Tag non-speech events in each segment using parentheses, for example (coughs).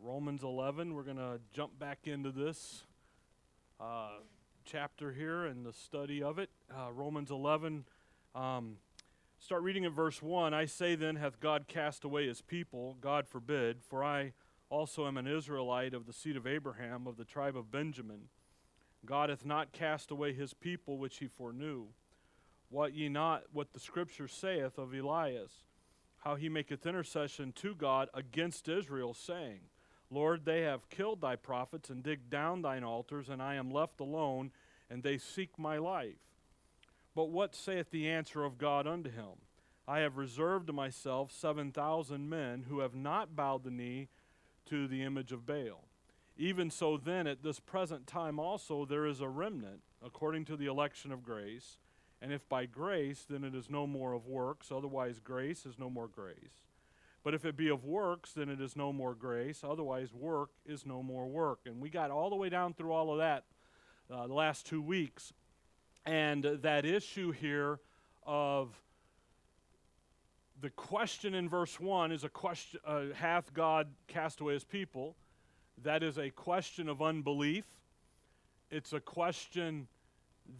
Romans 11. We're going to jump back into this uh, chapter here and the study of it. Uh, Romans 11. Um, start reading at verse 1. I say then, hath God cast away his people? God forbid. For I also am an Israelite of the seed of Abraham, of the tribe of Benjamin. God hath not cast away his people which he foreknew. What ye not what the scripture saith of Elias, how he maketh intercession to God against Israel, saying, Lord, they have killed thy prophets and digged down thine altars, and I am left alone, and they seek my life. But what saith the answer of God unto him? I have reserved to myself seven thousand men who have not bowed the knee to the image of Baal. Even so, then, at this present time also, there is a remnant, according to the election of grace. And if by grace, then it is no more of works, otherwise, grace is no more grace. But if it be of works, then it is no more grace, otherwise, work is no more work. And we got all the way down through all of that uh, the last two weeks. And that issue here of the question in verse 1 is a question uh, hath God cast away his people? That is a question of unbelief. It's a question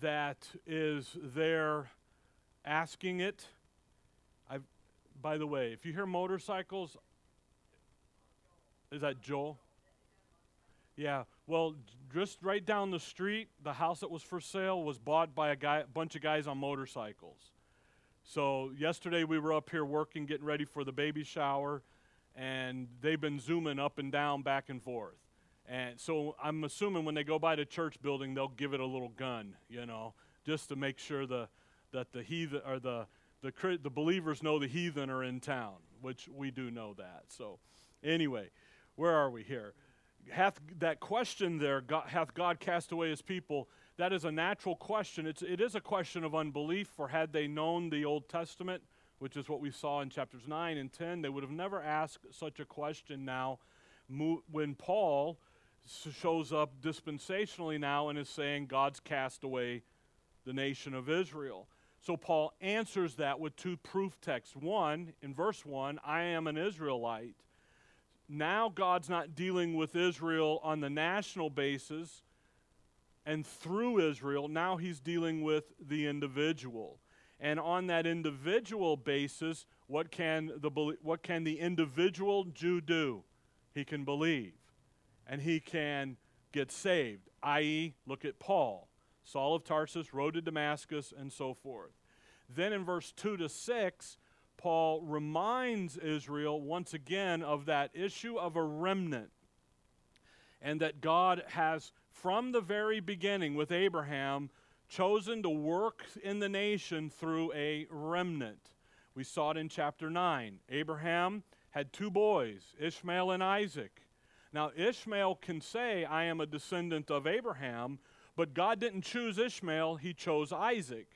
that is there asking it. By the way, if you hear motorcycles, is that Joel? Yeah. Well, just right down the street, the house that was for sale was bought by a guy, a bunch of guys on motorcycles. So yesterday we were up here working, getting ready for the baby shower, and they've been zooming up and down, back and forth. And so I'm assuming when they go by the church building, they'll give it a little gun, you know, just to make sure the that the heathen or the the the believers know the heathen are in town, which we do know that. So anyway, where are we here? Hath that question there? God, hath God cast away His people? that is a natural question. It's, it is a question of unbelief, for had they known the Old Testament, which is what we saw in chapters 9 and 10, they would have never asked such a question now. When Paul shows up dispensationally now and is saying God's cast away the nation of Israel. So Paul answers that with two proof texts. One, in verse 1, I am an Israelite. Now God's not dealing with Israel on the national basis and through Israel, now he's dealing with the individual. And on that individual basis, what can the, what can the individual Jew do? He can believe and he can get saved, i.e., look at Paul. Saul of Tarsus, road to Damascus, and so forth. Then in verse 2 to 6, Paul reminds Israel once again of that issue of a remnant and that God has from the very beginning with Abraham chosen to work in the nation through a remnant. We saw it in chapter 9. Abraham had two boys, Ishmael and Isaac. Now, Ishmael can say, I am a descendant of Abraham, but God didn't choose Ishmael, he chose Isaac.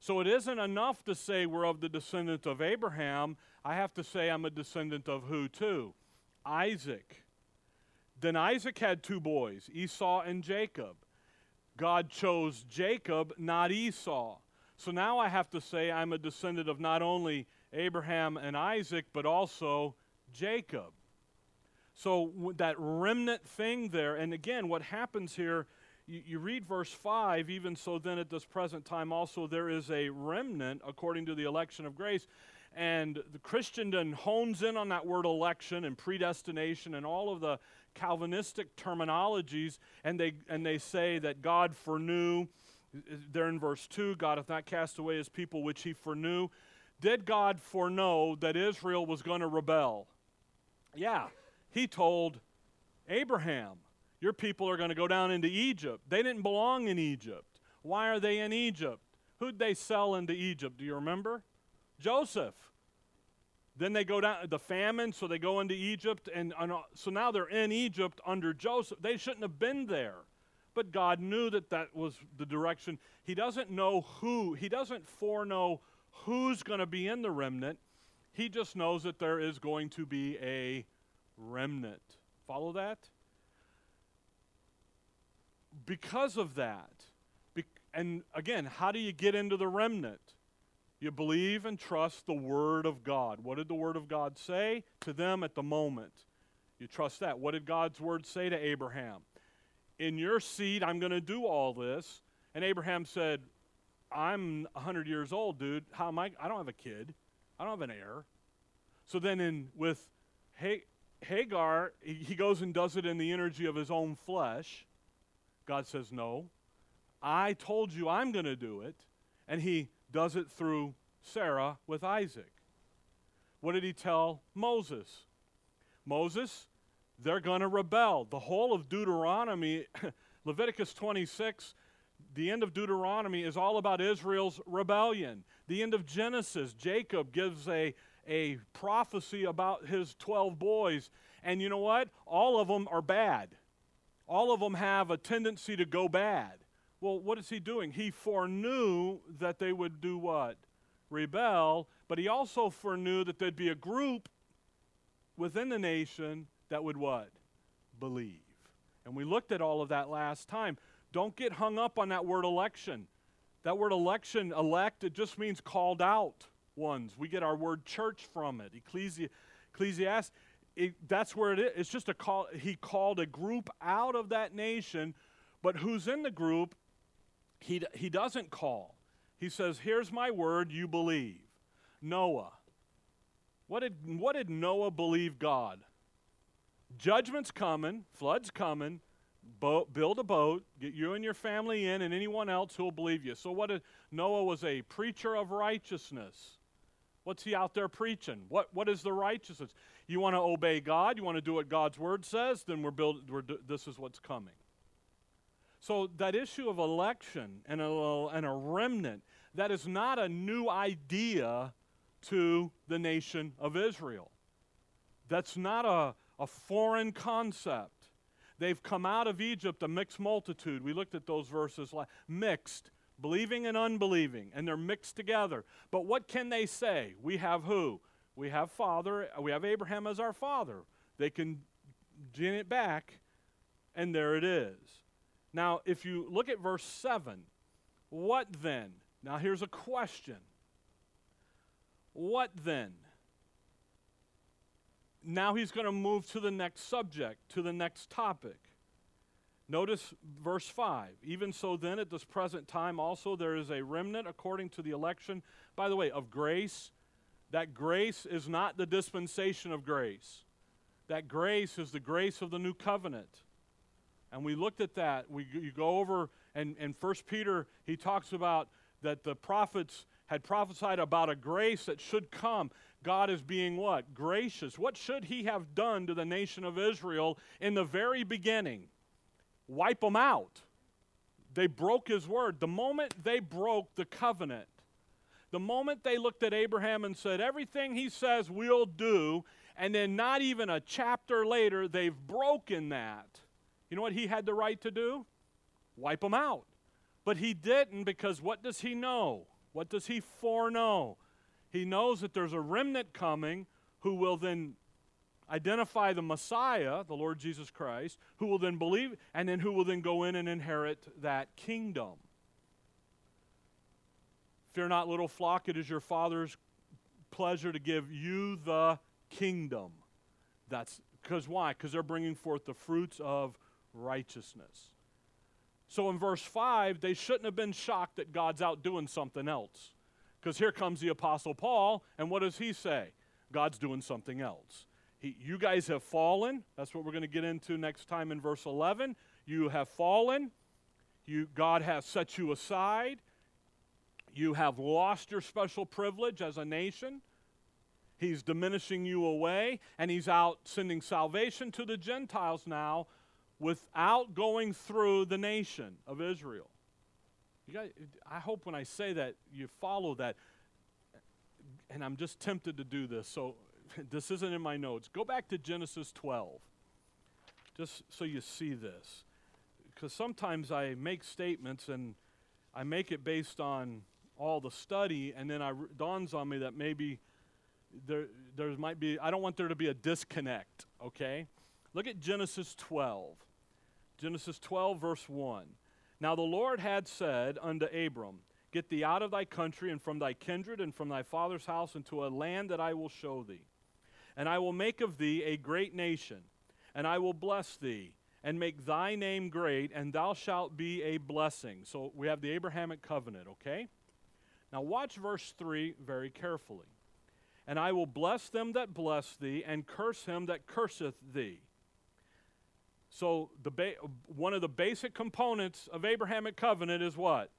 So it isn't enough to say we're of the descendant of Abraham. I have to say I'm a descendant of who, too? Isaac. Then Isaac had two boys, Esau and Jacob. God chose Jacob, not Esau. So now I have to say I'm a descendant of not only Abraham and Isaac, but also Jacob. So that remnant thing there, and again, what happens here, you, you, read verse 5, even so then at this present time also there is a remnant according to the election of grace. And the Christendom hones in on that word election and predestination and all of the Calvinistic terminologies, and they, and they say that God foreknew, there in verse 2, God hath not cast away his people which he foreknew. Did God foreknow that Israel was going to rebel? Yeah. He told Abraham, Your people are going to go down into Egypt. They didn't belong in Egypt. Why are they in Egypt? Who'd they sell into Egypt? Do you remember? Joseph. Then they go down the famine, so they go into Egypt, and, and uh, so now they're in Egypt under Joseph. They shouldn't have been there, but God knew that that was the direction. He doesn't know who. He doesn't foreknow who's going to be in the remnant. He just knows that there is going to be a remnant. Follow that? Because of that, and again, how do you get into the remnant? You believe and trust the Word of God. What did the Word of God say to them at the moment? You trust that. What did God's word say to Abraham? In your seed, I'm going to do all this. And Abraham said, I'm 100 years old, dude. How am I? I don't have a kid. I don't have an heir. So then, in with Hagar, he goes and does it in the energy of his own flesh. God says, No, I told you I'm going to do it. And he does it through Sarah with Isaac. What did he tell Moses? Moses, they're going to rebel. The whole of Deuteronomy, (coughs) Leviticus 26, the end of Deuteronomy is all about Israel's rebellion. The end of Genesis, Jacob gives a, a prophecy about his 12 boys. And you know what? All of them are bad. All of them have a tendency to go bad. Well, what is he doing? He foreknew that they would do what? Rebel, but he also foreknew that there'd be a group within the nation that would what? Believe. And we looked at all of that last time. Don't get hung up on that word election. That word election, elect, it just means called out ones. We get our word church from it. Ecclesi- Ecclesiastes, it, that's where it is. It's just a call. He called a group out of that nation, but who's in the group, he, he doesn't call. He says, Here's my word, you believe. Noah. What did, what did Noah believe God? Judgment's coming, flood's coming. Build a boat, get you and your family in, and anyone else who will believe you. So, what did Noah was a preacher of righteousness. What's he out there preaching? What, what is the righteousness? You want to obey God? You want to do what God's word says? Then we're building. We're, this is what's coming. So that issue of election and a, and a remnant, that is not a new idea to the nation of Israel. That's not a, a foreign concept. They've come out of Egypt a mixed multitude. We looked at those verses like mixed, believing and unbelieving, and they're mixed together. But what can they say? We have who? We have father, we have Abraham as our father. They can gin it back, and there it is. Now, if you look at verse 7, what then? Now, here's a question. What then? Now he's going to move to the next subject, to the next topic. Notice verse 5. Even so, then, at this present time also, there is a remnant according to the election, by the way, of grace. That grace is not the dispensation of grace, that grace is the grace of the new covenant. And we looked at that. We, you go over, and in 1 Peter, he talks about that the prophets had prophesied about a grace that should come. God is being what? Gracious. What should he have done to the nation of Israel in the very beginning? Wipe them out. They broke his word. The moment they broke the covenant, the moment they looked at Abraham and said, Everything he says we'll do, and then not even a chapter later, they've broken that. You know what he had the right to do? Wipe them out. But he didn't because what does he know? What does he foreknow? He knows that there's a remnant coming who will then identify the Messiah, the Lord Jesus Christ, who will then believe, and then who will then go in and inherit that kingdom. Fear not, little flock, it is your Father's pleasure to give you the kingdom. That's because why? Because they're bringing forth the fruits of righteousness. So in verse 5, they shouldn't have been shocked that God's out doing something else. Because here comes the Apostle Paul, and what does he say? God's doing something else. He, you guys have fallen. That's what we're going to get into next time in verse 11. You have fallen. You, God has set you aside. You have lost your special privilege as a nation. He's diminishing you away, and He's out sending salvation to the Gentiles now without going through the nation of Israel. Guys, I hope when I say that you follow that. And I'm just tempted to do this, so (laughs) this isn't in my notes. Go back to Genesis 12, just so you see this. Because sometimes I make statements and I make it based on all the study, and then it dawns on me that maybe there, there might be, I don't want there to be a disconnect, okay? Look at Genesis 12. Genesis 12, verse 1. Now the Lord had said unto Abram, Get thee out of thy country and from thy kindred and from thy father's house into a land that I will show thee. And I will make of thee a great nation, and I will bless thee, and make thy name great, and thou shalt be a blessing. So we have the Abrahamic covenant, okay? Now watch verse 3 very carefully. And I will bless them that bless thee, and curse him that curseth thee. So the ba- one of the basic components of Abrahamic covenant is what?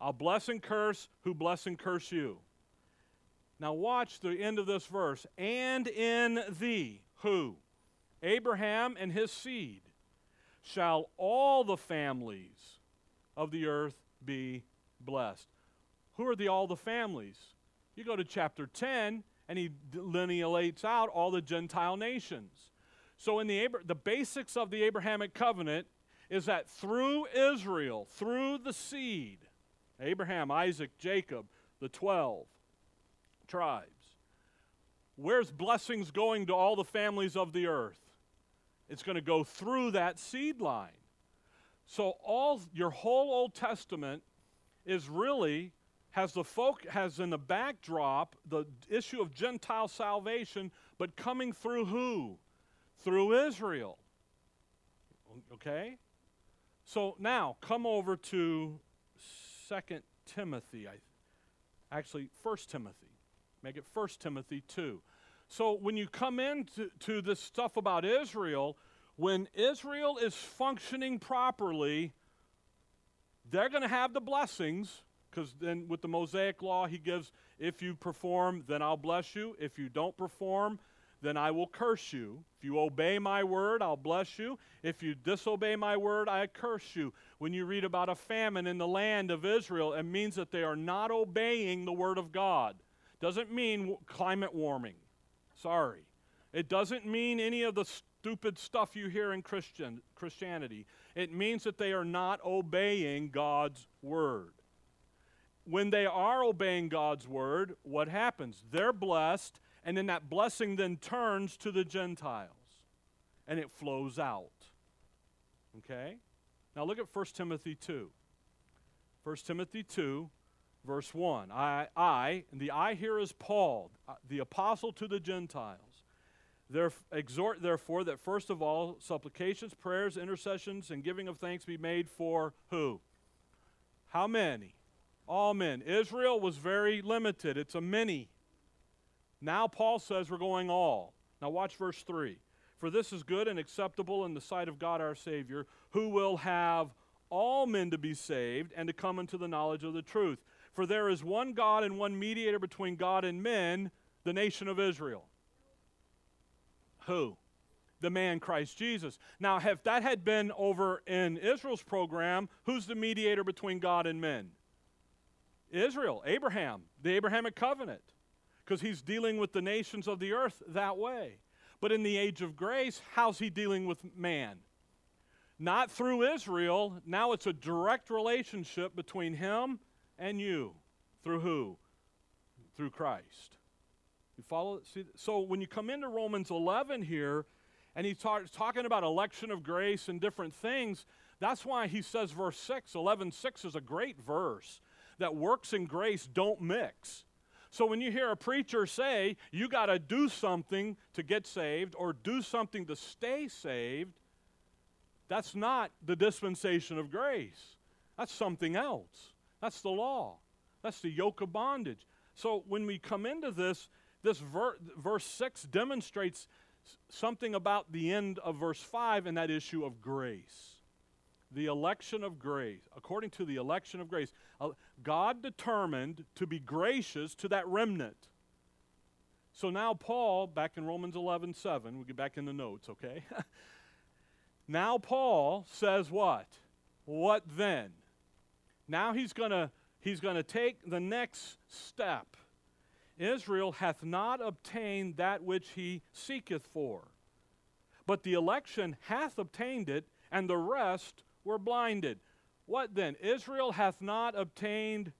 I'll bless and curse who bless and curse you. Now watch the end of this verse. And in thee, who? Abraham and his seed, shall all the families of the earth be blessed. Who are the all the families? You go to chapter 10 and he delineates out all the Gentile nations. So in the the basics of the Abrahamic covenant is that through Israel, through the seed, Abraham, Isaac, Jacob, the 12 tribes, where's blessings going to all the families of the earth? It's going to go through that seed line. So all your whole Old Testament is really has the folk has in the backdrop the issue of Gentile salvation, but coming through who? Through Israel. Okay? So now come over to Second Timothy. I, actually, First Timothy. Make it First Timothy 2. So when you come into to this stuff about Israel, when Israel is functioning properly, they're going to have the blessings because then with the Mosaic law, he gives, if you perform, then I'll bless you. If you don't perform, then I will curse you. If you obey my word, I'll bless you. If you disobey my word, I curse you. When you read about a famine in the land of Israel, it means that they are not obeying the word of God. Doesn't mean climate warming. Sorry. It doesn't mean any of the stupid stuff you hear in Christian, Christianity. It means that they are not obeying God's word. When they are obeying God's word, what happens? They're blessed, and then that blessing then turns to the Gentiles and it flows out. Okay? Now look at 1 Timothy 2. 1 Timothy 2, verse 1. I, I, and the I here is Paul, uh, the apostle to the Gentiles. There, exhort, therefore, that first of all, supplications, prayers, intercessions, and giving of thanks be made for who? How many? All men. Israel was very limited, it's a many. Now, Paul says we're going all. Now, watch verse 3. For this is good and acceptable in the sight of God our Savior, who will have all men to be saved and to come into the knowledge of the truth. For there is one God and one mediator between God and men, the nation of Israel. Who? The man Christ Jesus. Now, if that had been over in Israel's program, who's the mediator between God and men? Israel, Abraham, the Abrahamic covenant, because he's dealing with the nations of the earth that way. But in the age of grace, how's he dealing with man? Not through Israel. Now it's a direct relationship between him and you. Through who? Through Christ. You follow? See, so when you come into Romans 11 here, and he's talking about election of grace and different things, that's why he says verse 6, 11 6 is a great verse that works and grace don't mix. So when you hear a preacher say you got to do something to get saved or do something to stay saved, that's not the dispensation of grace. That's something else. That's the law. That's the yoke of bondage. So when we come into this, this ver- verse 6 demonstrates something about the end of verse 5 and that issue of grace. The election of grace. According to the election of grace, uh, God determined to be gracious to that remnant. So now, Paul, back in Romans 11 7, we get back in the notes, okay? (laughs) now, Paul says what? What then? Now he's going to he's going to take the next step. Israel hath not obtained that which he seeketh for, but the election hath obtained it, and the rest were blinded. What then? Israel hath not obtained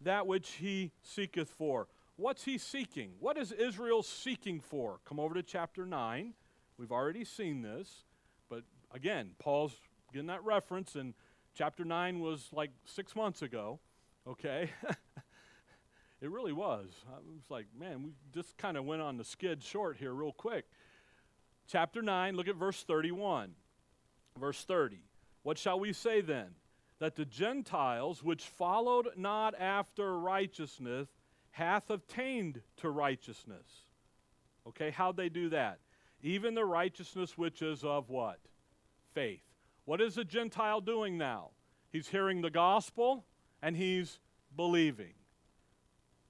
that which he seeketh for. What's he seeking? What is Israel seeking for? Come over to chapter 9. We've already seen this, but again, Paul's getting that reference, and chapter 9 was like six months ago, okay? (laughs) it really was. I was like, man, we just kind of went on the skid short here real quick. chapter 9, look at verse 31. Verse 30. What shall we say then? That the Gentiles, which followed not after righteousness, hath obtained to righteousness. Okay, how'd they do that? Even the righteousness which is of what? Faith. What is the Gentile doing now? He's hearing the gospel and he's believing.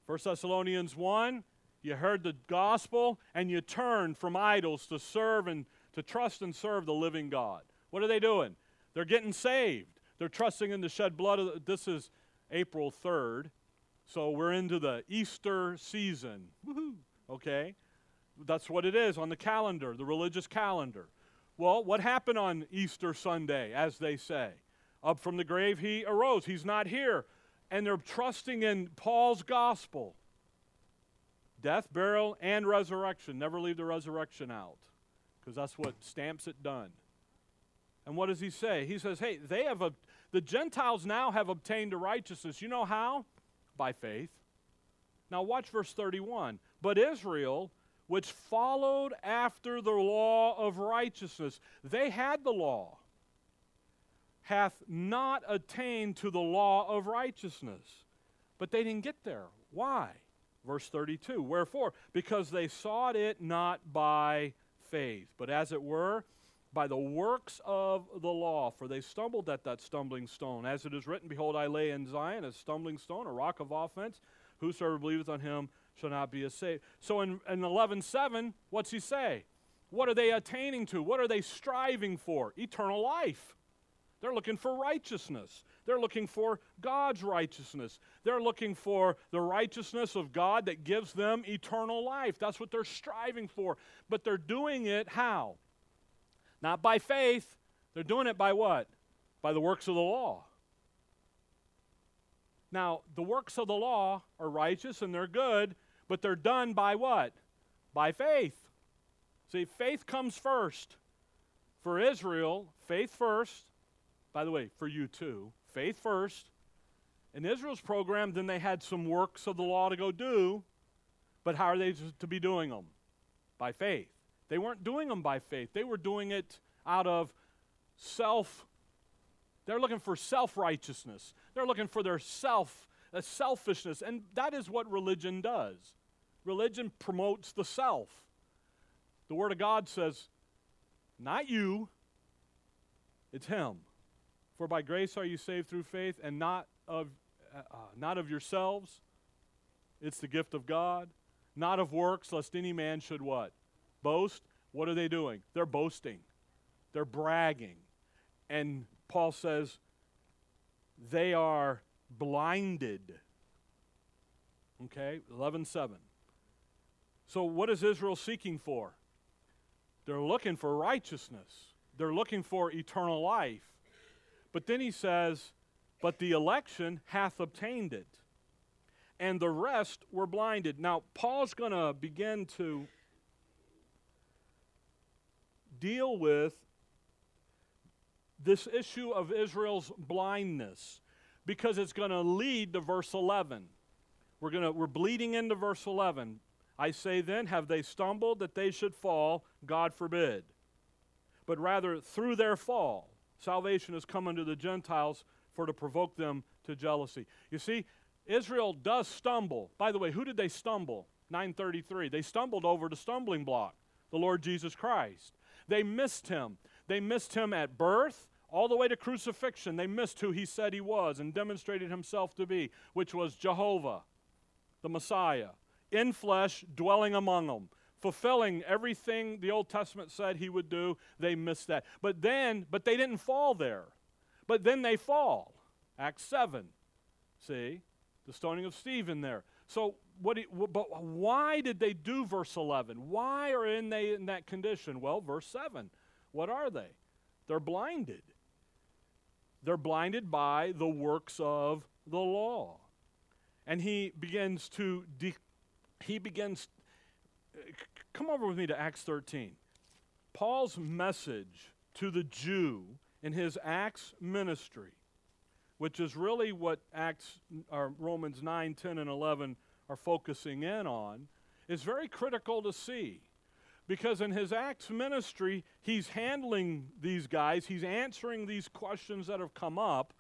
1 Thessalonians 1 you heard the gospel and you turned from idols to serve and to trust and serve the living God. What are they doing? They're getting saved. They're trusting in the shed blood of the, this is April 3rd. So we're into the Easter season. Woohoo. Okay? That's what it is on the calendar, the religious calendar. Well, what happened on Easter Sunday, as they say? Up from the grave he arose. He's not here. And they're trusting in Paul's gospel death, burial, and resurrection. Never leave the resurrection out because that's what stamps it done. And what does he say? He says, hey, they have a, the Gentiles now have obtained a righteousness. You know how? By faith. Now watch verse 31. But Israel, which followed after the law of righteousness, they had the law, hath not attained to the law of righteousness. But they didn't get there. Why? Verse 32 Wherefore? Because they sought it not by faith, but as it were, by the works of the law. For they stumbled at that stumbling stone. As it is written, Behold, I lay in Zion a stumbling stone, a rock of offense. Whosoever believeth on him shall not be saved. So in, in 11.7, what's he say? What are they attaining to? What are they striving for? Eternal life. They're looking for righteousness. They're looking for God's righteousness. They're looking for the righteousness of God that gives them eternal life. That's what they're striving for. But they're doing it how? Not by faith. They're doing it by what? By the works of the law. Now, the works of the law are righteous and they're good, but they're done by what? By faith. See, faith comes first. For Israel, faith first. By the way, for you too faith first. In Israel's program, then they had some works of the law to go do, but how are they to be doing them? By faith. They weren't doing them by faith, they were doing it out of self. They're looking for self righteousness. They're looking for their self, a uh, selfishness. And that is what religion does. Religion promotes the self. The Word of God says, not you, it's Him. For by grace are you saved through faith, and not of, uh, uh, not of yourselves. It's the gift of God. Not of works, lest any man should what? Boast. What are they doing? They're boasting. They're bragging. And Paul says they are blinded. Okay, 11 7. So, what is Israel seeking for? They're looking for righteousness, they're looking for eternal life. But then he says, But the election hath obtained it, and the rest were blinded. Now, Paul's going to begin to deal with this issue of Israel's blindness because it's going to lead to verse 11. We're, gonna, we're bleeding into verse 11. I say then, have they stumbled that they should fall? God forbid. But rather, through their fall, salvation has come unto the Gentiles for to provoke them to jealousy. You see, Israel does stumble. By the way, who did they stumble? 933. They stumbled over the stumbling block, the Lord Jesus Christ. They missed him. They missed him at birth all the way to crucifixion. They missed who he said he was and demonstrated himself to be, which was Jehovah, the Messiah, in flesh, dwelling among them fulfilling everything the Old Testament said he would do, they missed that. But then, but they didn't fall there. But then they fall. Acts 7. See? The stoning of Stephen there. So, what but why did they do verse 11? Why are in they in that condition? Well, verse 7. What are they? They're blinded. They're blinded by the works of the law. And he begins to de- he begins come over with me to Acts 13. Paul's message to the Jew in his Acts ministry, which is really what Acts or Romans 9, 10, and 11 are focusing in on, is very critical to see. Because in his Acts ministry, he's handling these guys, he's answering these questions that have come up.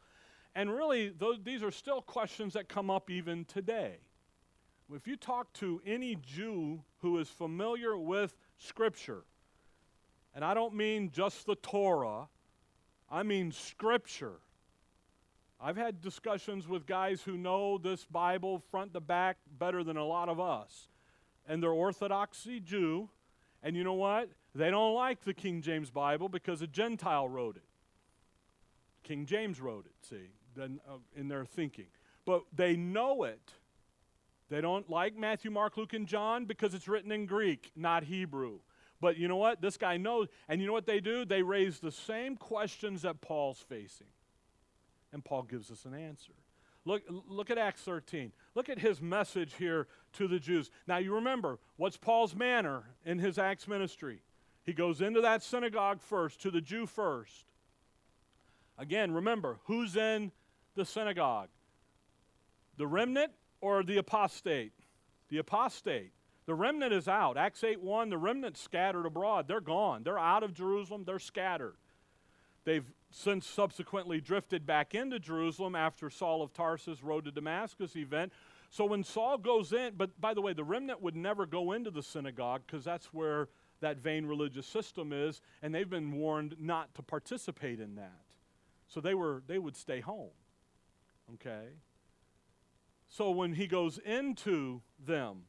And really, those, these are still questions that come up even today. If you talk to any Jew who is familiar with Scripture, and I don't mean just the Torah, I mean Scripture. I've had discussions with guys who know this Bible front to back better than a lot of us. And they're Orthodoxy Jew, and you know what? They don't like the King James Bible because a Gentile wrote it. King James wrote it, see, uh, in their thinking. But they know it. They don't like Matthew, Mark, Luke, and John because it's written in Greek, not Hebrew. But you know what? This guy knows. And you know what they do? They raise the same questions that Paul's facing. And Paul gives us an answer. Look, look at Acts 13. Look at his message here to the Jews. Now, you remember, what's Paul's manner in his Acts ministry? He goes into that synagogue first, to the Jew first. Again, remember, who's in the synagogue? The remnant or the apostate? The apostate. The remnant is out. Acts 8 1, the remnant scattered abroad. They're gone. They're out of Jerusalem. They're scattered. They've since subsequently drifted back into Jerusalem after Saul of Tarsus road to Damascus event. So when Saul goes in, but by the way, the remnant would never go into the synagogue because that's where that vain religious system is, and they've been warned not to participate in that. So they were they would stay home. Okay? So when he goes into them,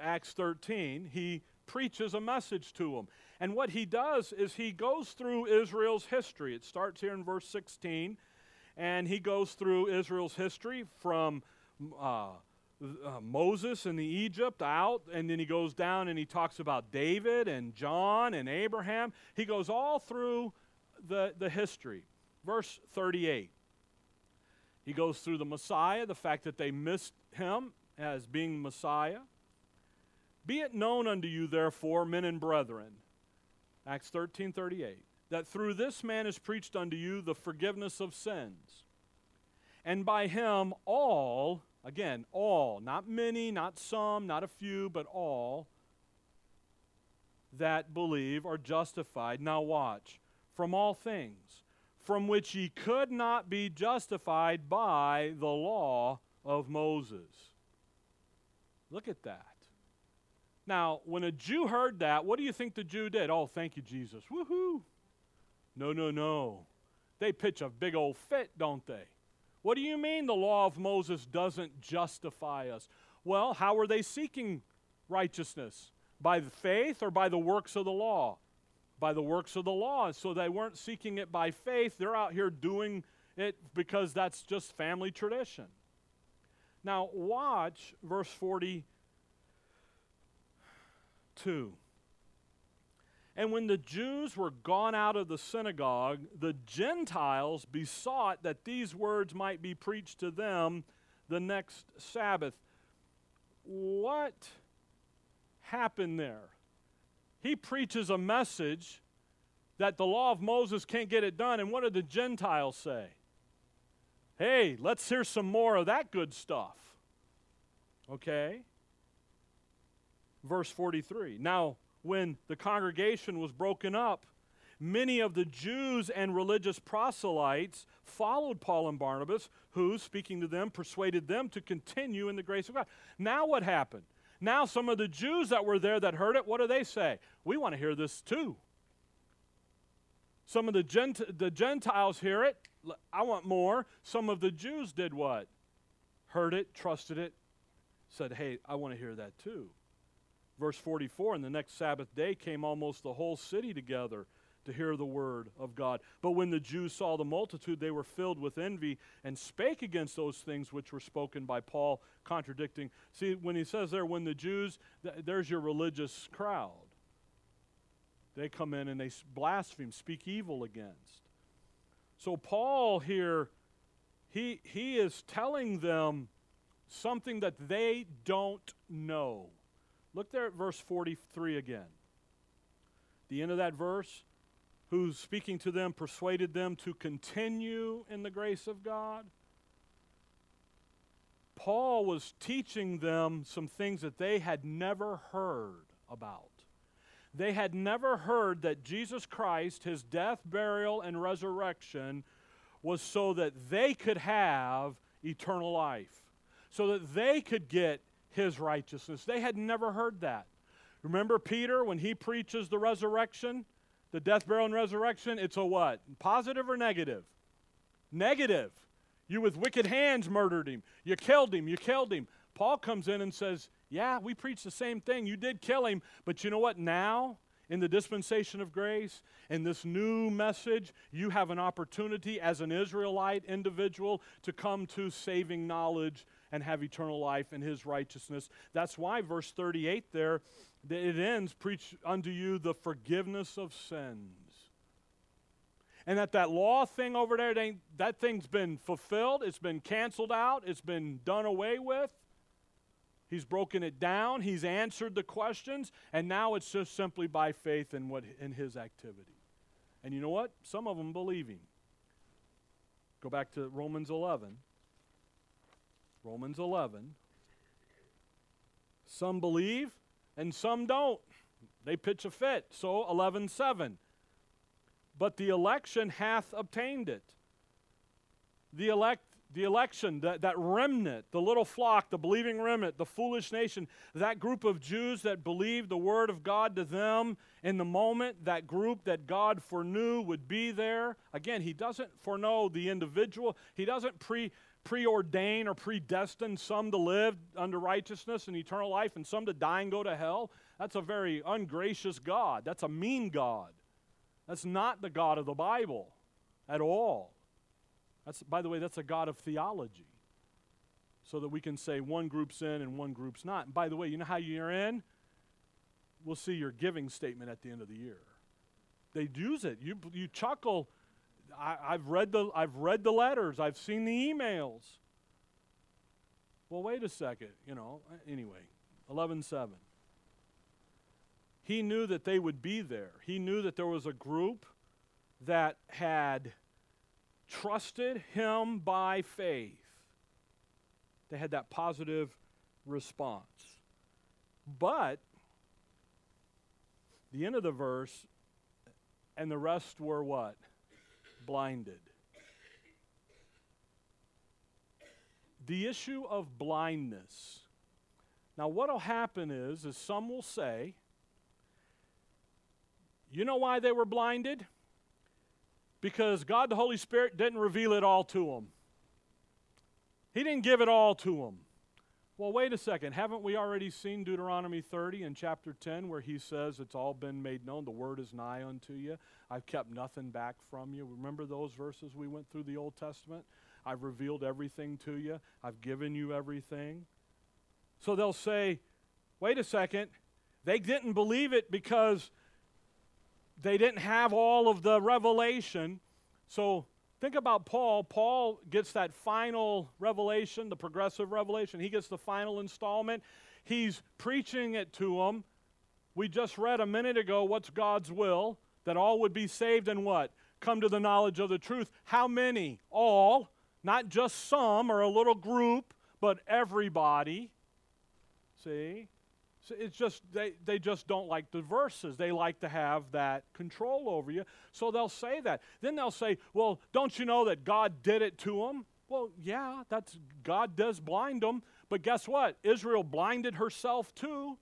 Acts 13, he preaches a message to them. And what he does is he goes through Israel's history. It starts here in verse 16, and he goes through Israel's history from uh, uh, Moses and the Egypt out, and then he goes down and he talks about David and John and Abraham. He goes all through the, the history. Verse 38. He goes through the Messiah, the fact that they missed him as being Messiah. Be it known unto you, therefore, men and brethren, Acts 13 38, that through this man is preached unto you the forgiveness of sins. And by him all, again, all, not many, not some, not a few, but all, that believe are justified. Now watch, from all things, from which ye could not be justified by the law of Moses. Look at that. Now, when a Jew heard that, what do you think the Jew did? Oh, thank you, Jesus. Woohoo. No, no, no. They pitch a big old fit, don't they? What do you mean the law of Moses doesn't justify us? Well, how are they seeking righteousness? By the faith or by the works of the law? By the works of the law. So they weren't seeking it by faith. They're out here doing it because that's just family tradition. Now, watch verse 40 2. And when the Jews were gone out of the synagogue, the Gentiles besought that these words might be preached to them the next Sabbath. What happened there? He preaches a message that the law of Moses can't get it done. And what did the Gentiles say? Hey, let's hear some more of that good stuff. Okay? Verse 43. Now, when the congregation was broken up, many of the Jews and religious proselytes followed Paul and Barnabas, who, speaking to them, persuaded them to continue in the grace of God. Now, what happened? Now, some of the Jews that were there that heard it, what do they say? We want to hear this too. Some of the, Gent- the Gentiles hear it. I want more. Some of the Jews did what? Heard it, trusted it, said, hey, I want to hear that too. Verse 44 And the next Sabbath day came almost the whole city together to hear the word of God. But when the Jews saw the multitude, they were filled with envy and spake against those things which were spoken by Paul, contradicting. See, when he says there, when the Jews, th- there's your religious crowd. They come in and they blaspheme, speak evil against. So Paul here, he, he is telling them something that they don't know. Look there at verse 43 again. The end of that verse, who's speaking to them persuaded them to continue in the grace of God. Paul was teaching them some things that they had never heard about. They had never heard that Jesus Christ, his death, burial, and resurrection, was so that they could have eternal life, so that they could get his righteousness. They had never heard that. Remember Peter when he preaches the resurrection, the death, burial, and resurrection? It's a what? Positive or negative? Negative. You with wicked hands murdered him. You killed him. You killed him. Paul comes in and says, Yeah, we preach the same thing. You did kill him, but you know what? Now, in the dispensation of grace, in this new message, you have an opportunity as an Israelite individual to come to saving knowledge and have eternal life in his righteousness. That's why verse 38 there, it ends, preach unto you the forgiveness of sins. And that that law thing over there, that thing's been fulfilled, it's been canceled out, it's been done away with. He's broken it down, he's answered the questions, and now it's just simply by faith in what in his activity. And you know what? Some of them believe him. Go back to Romans 11. Romans 11. Some believe and some don't. They pitch a fit. So 11:7. But the election hath obtained it. The elect the election, that, that remnant, the little flock, the believing remnant, the foolish nation, that group of Jews that believed the word of God to them in the moment, that group that God foreknew would be there. Again, He doesn't foreknow the individual, He doesn't pre preordain or predestine some to live under righteousness and eternal life and some to die and go to hell. That's a very ungracious God. That's a mean God. That's not the God of the Bible at all. That's, by the way, that's a God of theology. So that we can say one group's in and one group's not. And by the way, you know how you're in? We'll see your giving statement at the end of the year. They use it. You, you chuckle I, have read the, I've read the letters, I've seen the emails. Well, wait a second, you know. Anyway, 11:7. He knew that they would be there. He knew that there was a group that had trusted him by faith. They had that positive response. But the end of the verse and the rest were what? Blinded. The issue of blindness. Now, what will happen is, is some will say, you know why they were blinded? Because God the Holy Spirit didn't reveal it all to them. He didn't give it all to them. Well, wait a second. Haven't we already seen Deuteronomy 30 in chapter 10 where he says it's all been made known? The word is nigh unto you. I've kept nothing back from you. Remember those verses we went through the Old Testament? I've revealed everything to you, I've given you everything. So they'll say, wait a second. They didn't believe it because they didn't have all of the revelation. So Think about Paul. Paul gets that final revelation, the progressive revelation. He gets the final installment. He's preaching it to them. We just read a minute ago what's God's will that all would be saved and what? Come to the knowledge of the truth. How many? All, not just some or a little group, but everybody. See? So it's just they, they just don't like the verses. They like to have that control over you. So they'll say that. Then they'll say, "Well, don't you know that God did it to them?" Well, yeah, that's God does blind them, but guess what? Israel blinded herself too.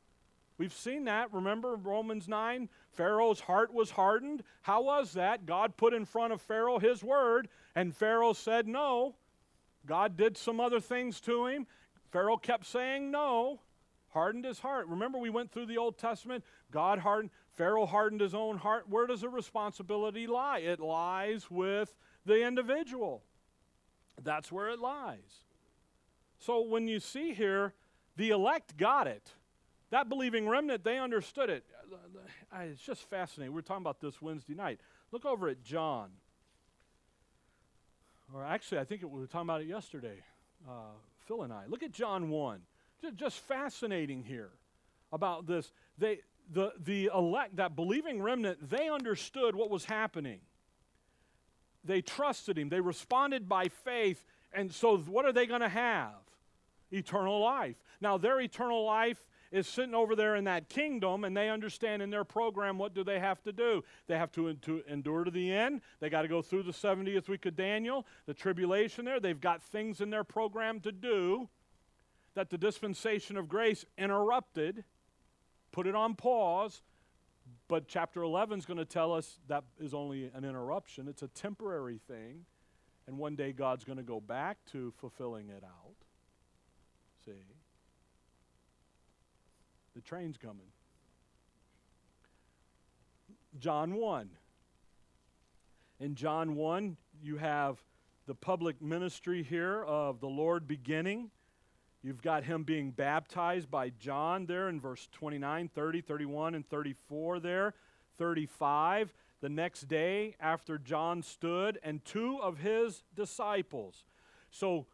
We've seen that. Remember Romans 9? Pharaoh's heart was hardened. How was that? God put in front of Pharaoh his word, and Pharaoh said no. God did some other things to him. Pharaoh kept saying no hardened his heart. Remember, we went through the Old Testament. God hardened, Pharaoh hardened his own heart. Where does the responsibility lie? It lies with the individual. That's where it lies. So when you see here, the elect got it. That believing remnant, they understood it. It's just fascinating. We are talking about this Wednesday night. Look over at John. Or actually, I think we were talking about it yesterday, uh, Phil and I. Look at John 1 just fascinating here about this. They, the, the elect, that believing remnant, they understood what was happening. They trusted him. They responded by faith. And so, what are they going to have? Eternal life. Now, their eternal life is sitting over there in that kingdom and they understand in their program what do they have to do they have to, to endure to the end they got to go through the 70th week of daniel the tribulation there they've got things in their program to do that the dispensation of grace interrupted put it on pause but chapter 11 is going to tell us that is only an interruption it's a temporary thing and one day god's going to go back to fulfilling it out see the train's coming. John 1. In John 1, you have the public ministry here of the Lord beginning. You've got him being baptized by John there in verse 29, 30, 31, and 34 there. 35. The next day, after John stood, and two of his disciples. So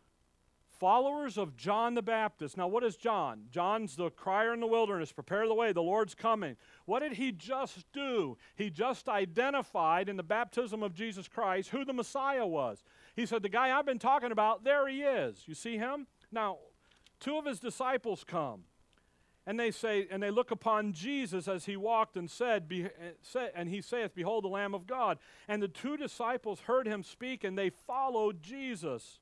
followers of John the Baptist. Now, what is John? John's the crier in the wilderness. Prepare the way, the Lord's coming. What did he just do? He just identified in the baptism of Jesus Christ who the Messiah was. He said, The guy I've been talking about, there he is. You see him? Now, two of his disciples come. And they say, and they look upon Jesus as he walked and said, Be, and he saith, Behold the Lamb of God. And the two disciples heard him speak, and they followed Jesus.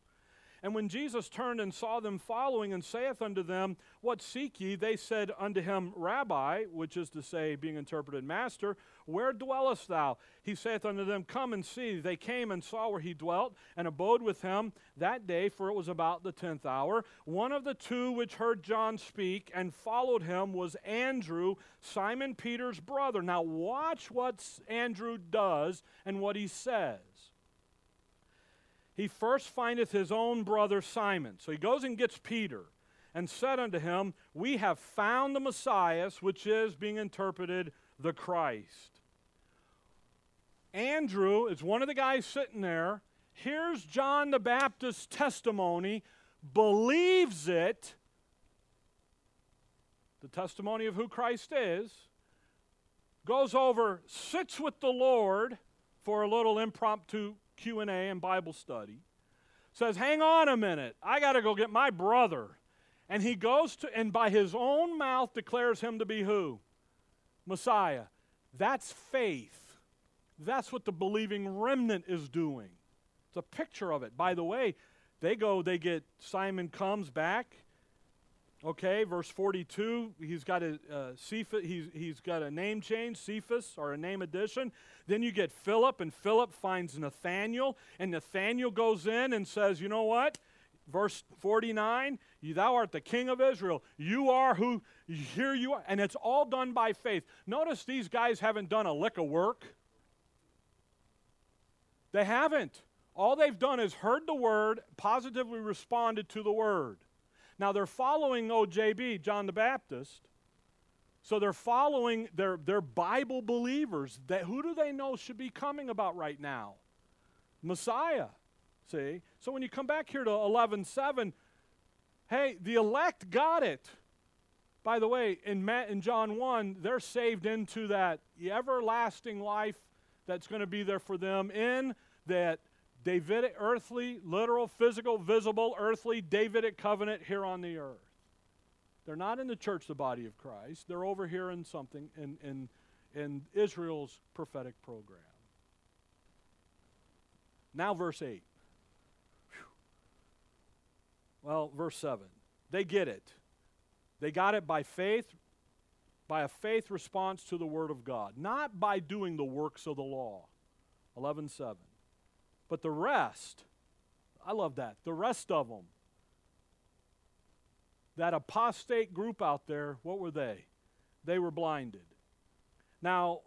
And when Jesus turned and saw them following, and saith unto them, What seek ye? They said unto him, Rabbi, which is to say, being interpreted, Master, where dwellest thou? He saith unto them, Come and see. They came and saw where he dwelt, and abode with him that day, for it was about the tenth hour. One of the two which heard John speak and followed him was Andrew, Simon Peter's brother. Now, watch what Andrew does and what he says he first findeth his own brother Simon. So he goes and gets Peter and said unto him, We have found the Messiah, which is being interpreted the Christ. Andrew is one of the guys sitting there, hears John the Baptist's testimony, believes it, the testimony of who Christ is, goes over, sits with the Lord for a little impromptu Q&A and Bible study, says, "Hang on a minute. I got to go get my brother." And he goes to and by his own mouth declares him to be who? Messiah. That's faith. That's what the believing remnant is doing. It's a picture of it. By the way, they go, they get Simon comes back Okay, verse 42, he's got a uh, Cephas, he's, he's got a name change, Cephas, or a name addition. Then you get Philip, and Philip finds Nathaniel, and Nathaniel goes in and says, You know what? Verse 49, thou art the king of Israel. You are who, here you are. And it's all done by faith. Notice these guys haven't done a lick of work. They haven't. All they've done is heard the word, positively responded to the word. Now they're following OJB, John the Baptist. So they're following their, their Bible believers. That, who do they know should be coming about right now? Messiah. See? So when you come back here to 11.7, hey, the elect got it. By the way, in, Matt, in John 1, they're saved into that everlasting life that's going to be there for them in that Davidic, earthly, literal, physical, visible, earthly, Davidic covenant here on the earth. They're not in the church, the body of Christ. They're over here in something, in, in, in Israel's prophetic program. Now, verse 8. Whew. Well, verse 7. They get it. They got it by faith, by a faith response to the Word of God, not by doing the works of the law. 11 7. But the rest, I love that. The rest of them, that apostate group out there, what were they? They were blinded. Now,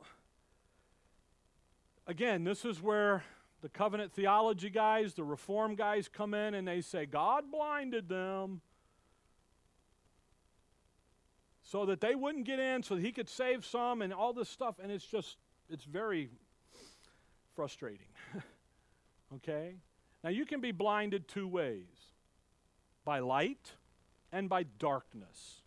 again, this is where the covenant theology guys, the reform guys come in and they say, God blinded them so that they wouldn't get in, so that he could save some and all this stuff. And it's just, it's very frustrating. Okay? Now you can be blinded two ways by light and by darkness.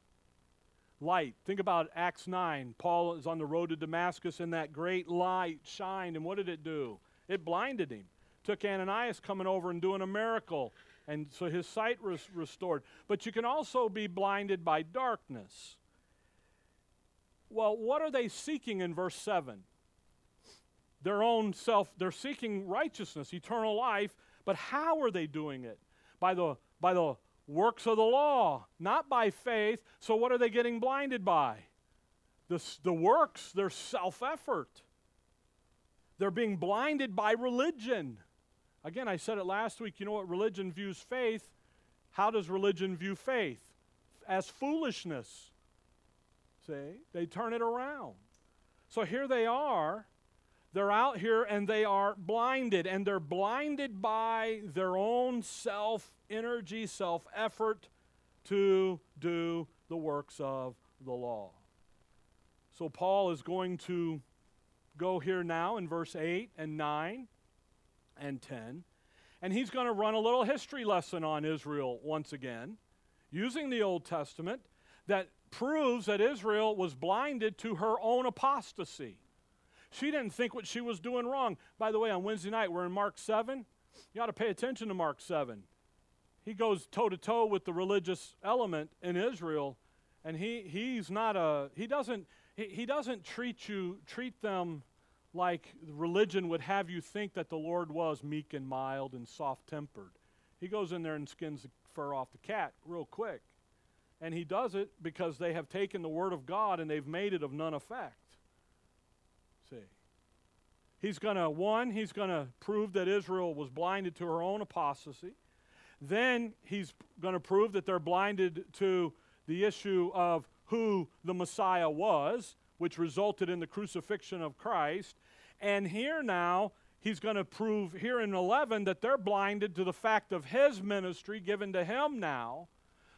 Light. Think about Acts 9. Paul is on the road to Damascus and that great light shined. And what did it do? It blinded him. Took Ananias coming over and doing a miracle. And so his sight was restored. But you can also be blinded by darkness. well, what are they seeking in verse 7? Their own self, they're seeking righteousness, eternal life, but how are they doing it? By the, by the works of the law, not by faith. So, what are they getting blinded by? The, the works, their self effort. They're being blinded by religion. Again, I said it last week. You know what religion views faith? How does religion view faith? As foolishness. See? They turn it around. So here they are. They're out here and they are blinded, and they're blinded by their own self energy, self effort to do the works of the law. So Paul is going to go here now in verse 8 and 9 and 10, and he's going to run a little history lesson on Israel once again, using the Old Testament that proves that Israel was blinded to her own apostasy. She didn't think what she was doing wrong. By the way, on Wednesday night, we're in Mark 7. You ought to pay attention to Mark 7. He goes toe to toe with the religious element in Israel, and he, he's not a, he doesn't, he, he doesn't treat you, treat them like religion would have you think that the Lord was meek and mild and soft tempered. He goes in there and skins the fur off the cat real quick. And he does it because they have taken the Word of God and they've made it of none effect. See? He's going to, one, he's going to prove that Israel was blinded to her own apostasy. Then he's going to prove that they're blinded to the issue of who the Messiah was, which resulted in the crucifixion of Christ. And here now, he's going to prove here in 11 that they're blinded to the fact of his ministry given to him now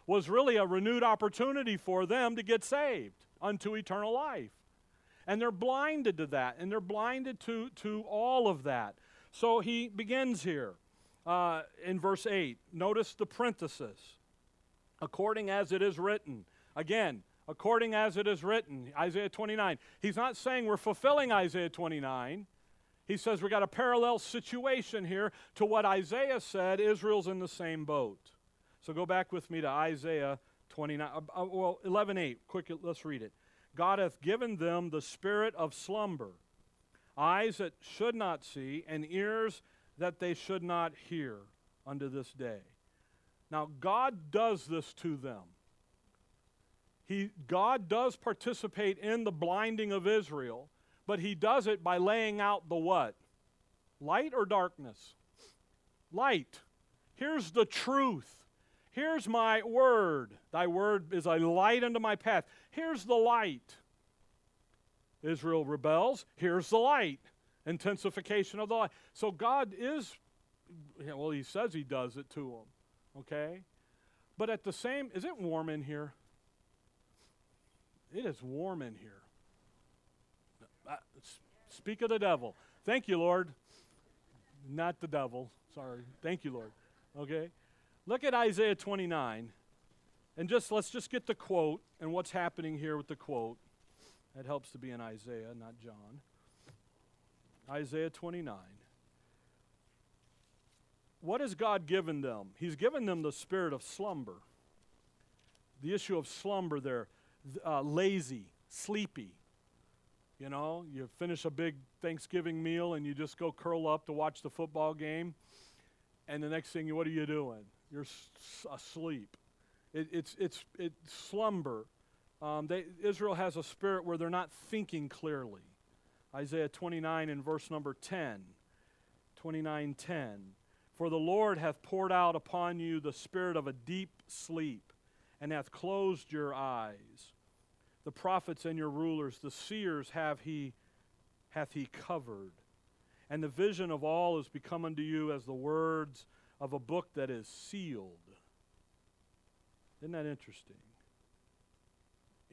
was really a renewed opportunity for them to get saved unto eternal life. And they're blinded to that, and they're blinded to, to all of that. So he begins here uh, in verse 8. Notice the parenthesis. According as it is written. Again, according as it is written, Isaiah 29. He's not saying we're fulfilling Isaiah 29. He says we got a parallel situation here to what Isaiah said Israel's in the same boat. So go back with me to Isaiah 29, uh, uh, well, 11 8. Quick, let's read it. God hath given them the spirit of slumber, eyes that should not see, and ears that they should not hear unto this day. Now, God does this to them. He, God does participate in the blinding of Israel, but he does it by laying out the what? Light or darkness? Light. Here's the truth. Here's my word. Thy word is a light unto my path. Here's the light. Israel rebels. Here's the light. Intensification of the light. So God is, well, He says He does it to them. Okay? But at the same, is it warm in here? It is warm in here. Uh, speak of the devil. Thank you, Lord. Not the devil. Sorry. Thank you, Lord. Okay? Look at Isaiah 29. And just let's just get the quote and what's happening here with the quote. That helps to be in Isaiah, not John. Isaiah 29. What has God given them? He's given them the spirit of slumber. The issue of slumber there, uh, lazy, sleepy. You know, you finish a big Thanksgiving meal and you just go curl up to watch the football game. And the next thing, what are you doing? You're asleep. It, it's, it's, it's slumber. Um, they, Israel has a spirit where they're not thinking clearly. Isaiah 29 and verse number 10. 29 10. For the Lord hath poured out upon you the spirit of a deep sleep, and hath closed your eyes. The prophets and your rulers, the seers have he, hath he covered. And the vision of all is become unto you as the words of a book that is sealed. Isn't that interesting?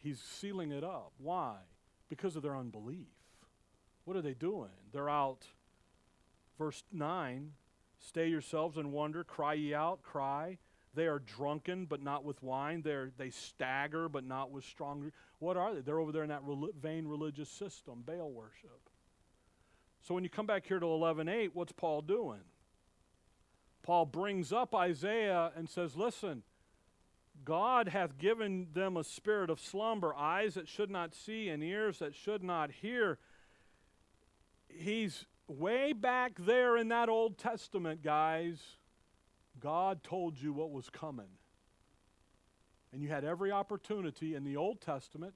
He's sealing it up. Why? Because of their unbelief. What are they doing? They're out, verse 9, stay yourselves and wonder, cry ye out, cry. They are drunken, but not with wine. They're, they stagger, but not with strong. What are they? They're over there in that vain religious system, Baal worship. So when you come back here to 11.8, what's Paul doing? Paul brings up Isaiah and says, listen, God hath given them a spirit of slumber, eyes that should not see, and ears that should not hear. He's way back there in that Old Testament, guys. God told you what was coming. And you had every opportunity in the Old Testament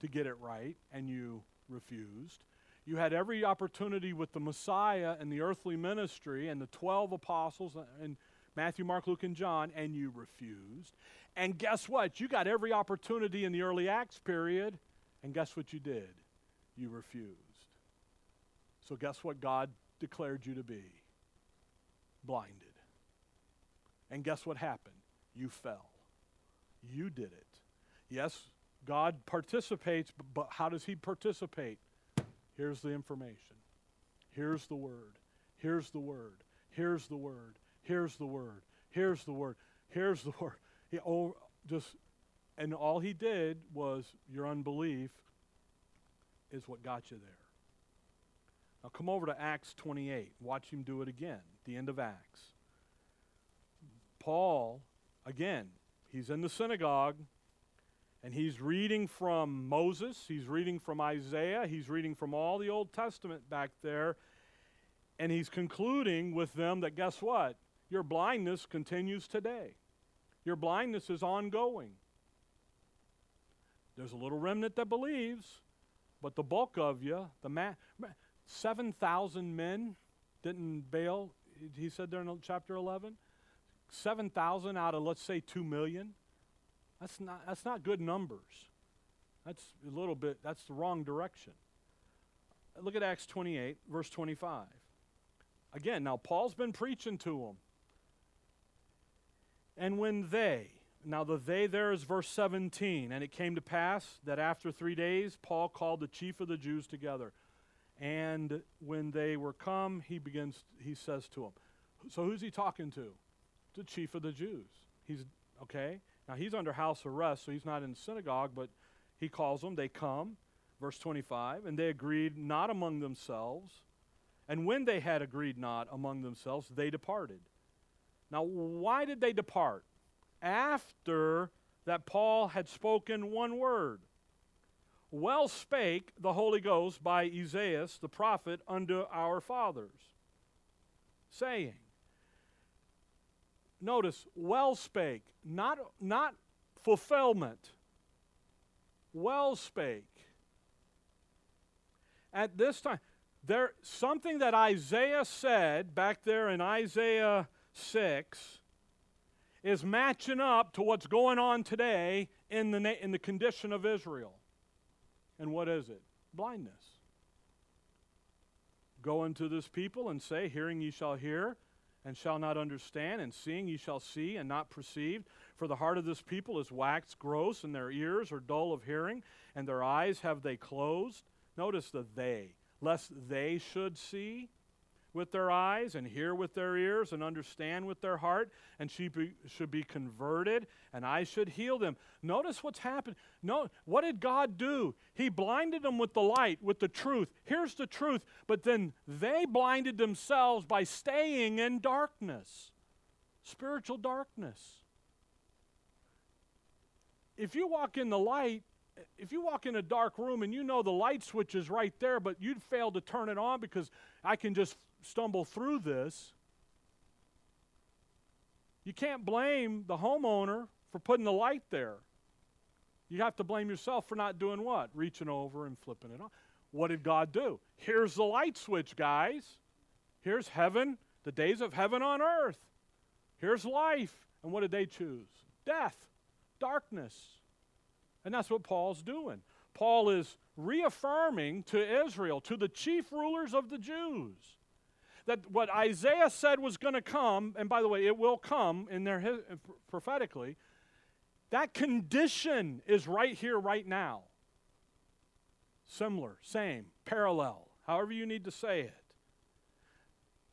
to get it right, and you refused. You had every opportunity with the Messiah and the earthly ministry and the 12 apostles and Matthew, Mark, Luke, and John, and you refused. And guess what? You got every opportunity in the early Acts period, and guess what you did? You refused. So, guess what God declared you to be? Blinded. And guess what happened? You fell. You did it. Yes, God participates, but, how does He participate? Here's the information. Here's the word. Here's the word. Here's the word. Here's the word. Here's the word. Here's the word. (laughs) He oh, just and all he did was your unbelief is what got you there. Now come over to Acts 28. Watch him do it again. The end of Acts. Paul, again, he's in the synagogue and he's reading from Moses, he's reading from Isaiah, he's reading from all the Old Testament back there, and he's concluding with them that guess what? Your blindness continues today. Your blindness is ongoing. There's a little remnant that believes, but the bulk of you, the man, 7,000 men didn't bail, he said there in chapter 11. 7,000 out of, let's say, 2 million. That's not, that's not good numbers. That's a little bit, that's the wrong direction. Look at Acts 28, verse 25. Again, now Paul's been preaching to them. And when they, now the they there is verse 17, and it came to pass that after three days Paul called the chief of the Jews together. And when they were come, he begins, he says to them, So who's he talking to? The chief of the Jews. He's, okay? Now he's under house arrest, so he's not in the synagogue, but he calls them. They come, verse 25, and they agreed not among themselves. And when they had agreed not among themselves, they departed. Now, why did they depart? After that Paul had spoken one word. Well spake the Holy Ghost by Esaias the prophet unto our fathers, saying, Notice, well spake, not, not fulfillment. Well spake. At this time, there something that Isaiah said back there in Isaiah 6 is matching up to what's going on today in the, in the condition of Israel. And what is it? Blindness. Go unto this people and say, Hearing ye shall hear, and shall not understand, and seeing ye shall see, and not perceive. For the heart of this people is waxed gross, and their ears are dull of hearing, and their eyes have they closed. Notice the they, lest they should see with their eyes and hear with their ears and understand with their heart and she be, should be converted and I should heal them. Notice what's happened. No, what did God do? He blinded them with the light, with the truth. Here's the truth, but then they blinded themselves by staying in darkness. Spiritual darkness. If you walk in the light, if you walk in a dark room and you know the light switch is right there, but you'd fail to turn it on because I can just stumble through this, you can't blame the homeowner for putting the light there. You have to blame yourself for not doing what? Reaching over and flipping it on. What did God do? Here's the light switch, guys. Here's heaven, the days of heaven on earth. Here's life. And what did they choose? Death, darkness. And that's what Paul's doing. Paul is reaffirming to Israel, to the chief rulers of the Jews, that what Isaiah said was going to come, and by the way, it will come in there uh, prophetically, that condition is right here, right now. Similar, same, parallel, however you need to say it.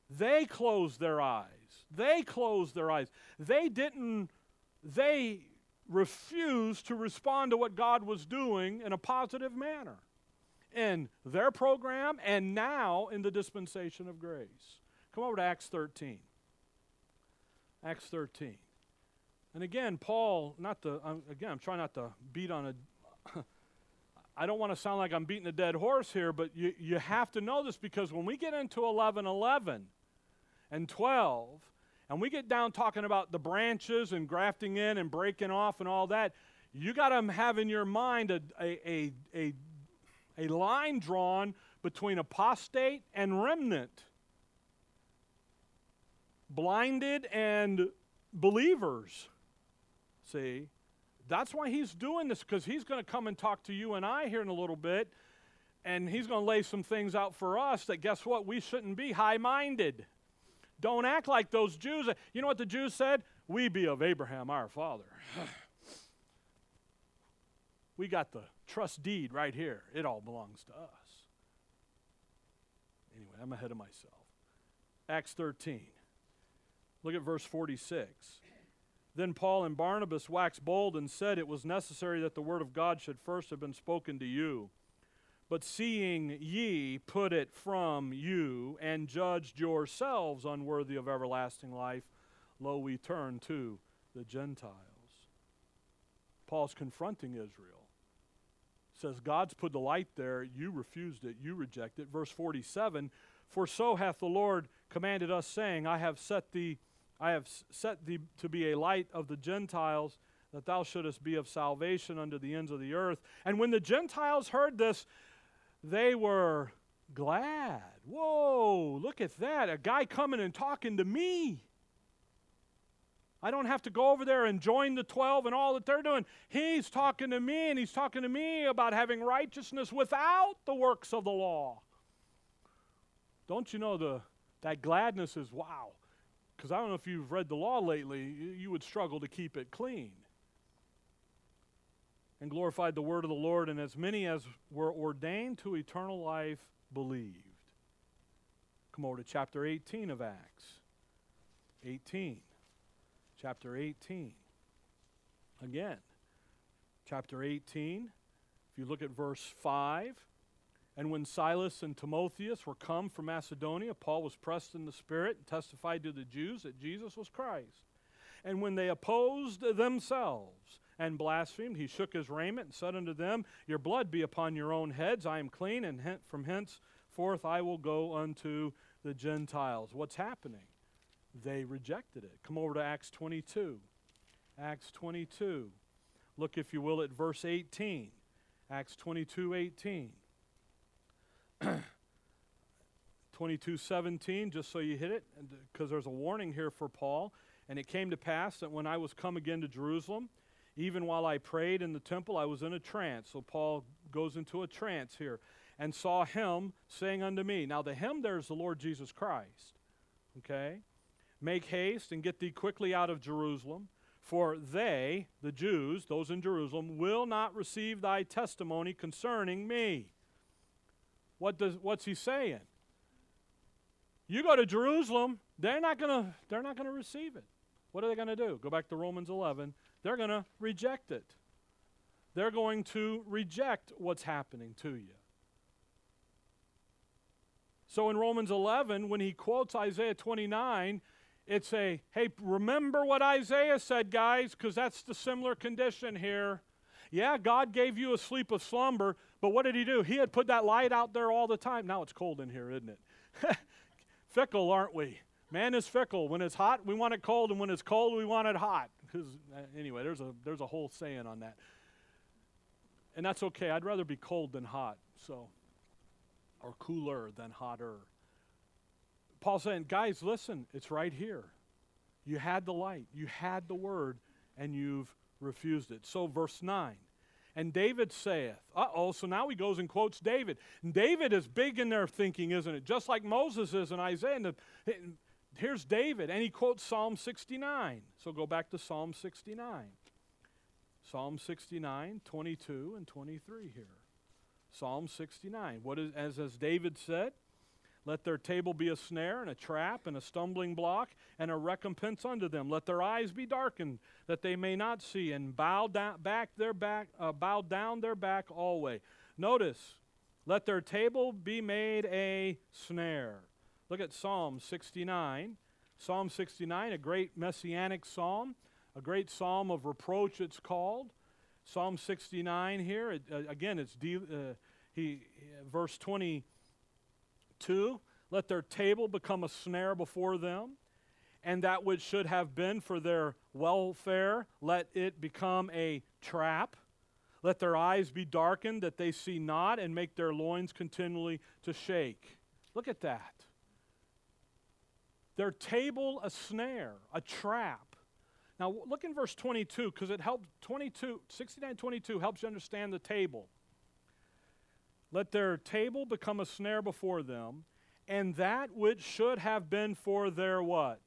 They closed their eyes. They closed their eyes. They didn't, they refused to respond to what God was doing in a positive manner in their program and now in the dispensation of grace. Come over to Acts 13. Acts 13. And again, Paul, not to, again, I'm trying not to beat on a, (laughs) I don't want to sound like I'm beating a dead horse here, but you, you have to know this because when we get into 11 11 and 12, and we get down talking about the branches and grafting in and breaking off and all that, you got to have in your mind a, a, a, a, a line drawn between apostate and remnant, blinded and believers. See? That's why he's doing this, because he's going to come and talk to you and I here in a little bit, and he's going to lay some things out for us that guess what? We shouldn't be high minded. Don't act like those Jews. You know what the Jews said? We be of Abraham our father. (sighs) we got the trust deed right here. It all belongs to us. Anyway, I'm ahead of myself. Acts 13. Look at verse 46. Then Paul and Barnabas waxed bold and said, It was necessary that the word of God should first have been spoken to you. But seeing ye put it from you and judged yourselves unworthy of everlasting life, lo, we turn to the Gentiles. Paul's confronting Israel. Says, God's put the light there, you refused it, you rejected it. Verse 47 For so hath the Lord commanded us, saying, I have set thee I have set thee to be a light of the Gentiles, that thou shouldest be of salvation unto the ends of the earth. And when the Gentiles heard this, they were glad. Whoa, look at that. A guy coming and talking to me. I don't have to go over there and join the 12 and all that they're doing. He's talking to me, and he's talking to me about having righteousness without the works of the law. Don't you know the, that gladness is wow? Because I don't know if you've read the law lately, you would struggle to keep it clean. And glorified the word of the Lord, and as many as were ordained to eternal life believed. Come over to chapter 18 of Acts. 18. Chapter 18. Again, chapter 18, if you look at verse 5, and when Silas and Timotheus were come from Macedonia, Paul was pressed in the Spirit and testified to the Jews that Jesus was Christ. And when they opposed themselves and blasphemed, he shook his raiment and said unto them, Your blood be upon your own heads. I am clean, and from henceforth I will go unto the Gentiles. What's happening? They rejected it. Come over to Acts 22. Acts 22. Look, if you will, at verse 18. Acts 22 18. (clears throat) 22:17 just so you hit it because uh, there's a warning here for Paul and it came to pass that when I was come again to Jerusalem even while I prayed in the temple I was in a trance so Paul goes into a trance here and saw him saying unto me now the him there's the Lord Jesus Christ okay make haste and get thee quickly out of Jerusalem for they the Jews those in Jerusalem will not receive thy testimony concerning me what does, what's he saying? You go to Jerusalem, they're not going to receive it. What are they going to do? Go back to Romans 11. They're going to reject it. They're going to reject what's happening to you. So in Romans 11, when he quotes Isaiah 29, it's a, hey, remember what Isaiah said, guys, because that's the similar condition here. Yeah, God gave you a sleep of slumber, but what did He do? He had put that light out there all the time. Now it's cold in here, isn't it? (laughs) fickle, aren't we? Man is fickle. When it's hot, we want it cold, and when it's cold, we want it hot. Because uh, anyway, there's a there's a whole saying on that, and that's okay. I'd rather be cold than hot. So, or cooler than hotter. Paul's saying, guys, listen, it's right here. You had the light, you had the word, and you've refused it. So, verse 9. And David saith, uh oh, so now he goes and quotes David. And David is big in their thinking, isn't it? Just like Moses is in Isaiah. And here's David, and he quotes Psalm 69. So go back to Psalm 69. Psalm 69, 22 and 23 here. Psalm 69. What is, as, as David said, let their table be a snare and a trap and a stumbling block and a recompense unto them. Let their eyes be darkened that they may not see and bow down back their back uh, bow down their back always. Notice, let their table be made a snare. Look at Psalm 69. Psalm 69, a great messianic psalm. a great psalm of reproach, it's called. Psalm 69 here. It, uh, again, it's de- uh, he, verse 22 let their table become a snare before them, and that which should have been for their welfare, let it become a trap. Let their eyes be darkened that they see not, and make their loins continually to shake. Look at that. Their table a snare, a trap. Now look in verse 22 because it helps 22 69 22 helps you understand the table. Let their table become a snare before them, and that which should have been for their what?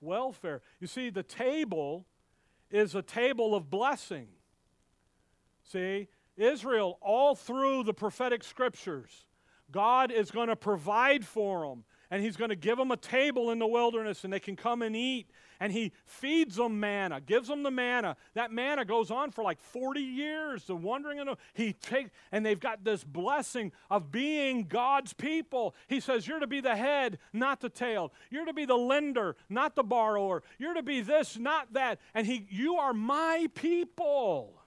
Welfare. You see, the table is a table of blessing. See, Israel, all through the prophetic scriptures, God is going to provide for them and he's going to give them a table in the wilderness and they can come and eat. And he feeds them manna gives them the manna. That manna goes on for like 40 years the wandering and he take and they've got this blessing of being god's people. He says you're to be the head not the tail. You're to be the lender not the borrower. You're to be this not that. And he you are my people.